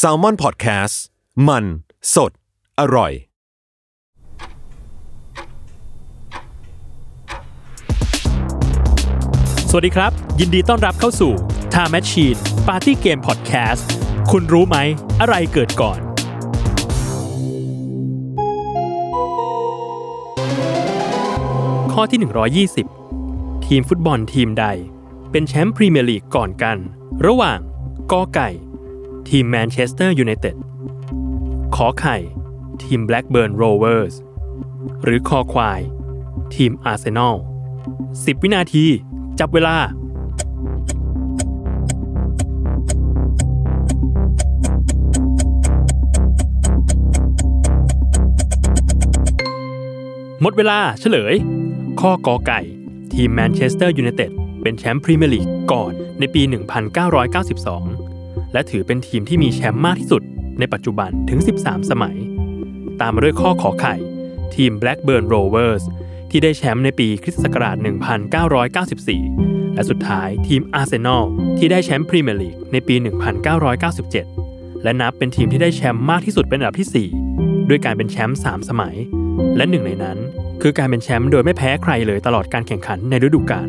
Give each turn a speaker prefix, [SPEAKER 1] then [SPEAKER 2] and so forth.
[SPEAKER 1] s a l ม o n PODCAST มัน สด อร่อย
[SPEAKER 2] สวัสดีครับ ยินดีต้อนรับเข้าสู่ Time Machine Party Game Podcast คุณรู้ไหม อะไรเกิดก่อน ข้อที่ 120 ทีมฟุตบอลทีมใด เป็นแชมป์พรีเมียร์ลีกก่อนกัน ระหว่าง กอไก่ ทีมแมนเชสเตอร์ยูไนเต็ด ขอไข่ ทีมแบล็กเบิร์นโรเวอร์ส หรือคอควาย ทีมอาร์เซนอล 10 วินาที จับเวลาหมดเวลาเฉลย ข้อกอไก่ ทีมแมนเชสเตอร์ยูไนเต็ด เป็นแชมป์พรีเมียร์ลีกก่อนในปี 1992 และถือเป็นทีมที่มีแชมป์มากที่สุดในปัจจุบันถึง 13 สมัย ตามมาด้วยข้อขอไข่ ทีม Blackburn Rovers ที่ได้แชมป์ในปีคริสต์ศักราช 1994 และสุดท้ายทีมอาร์เซนอลที่ได้แชมป์พรีเมียร์ลีกในปี 1997 และนับเป็นทีมที่ได้แชมป์มากที่สุดเป็นอันดับที่ 4 ด้วยการเป็นแชมป์ 3 สมัย และหนึ่งในนั้น คือการเป็นแชมป์โดยไม่แพ้ใครเลยตลอดการแข่งขันในฤดูกาล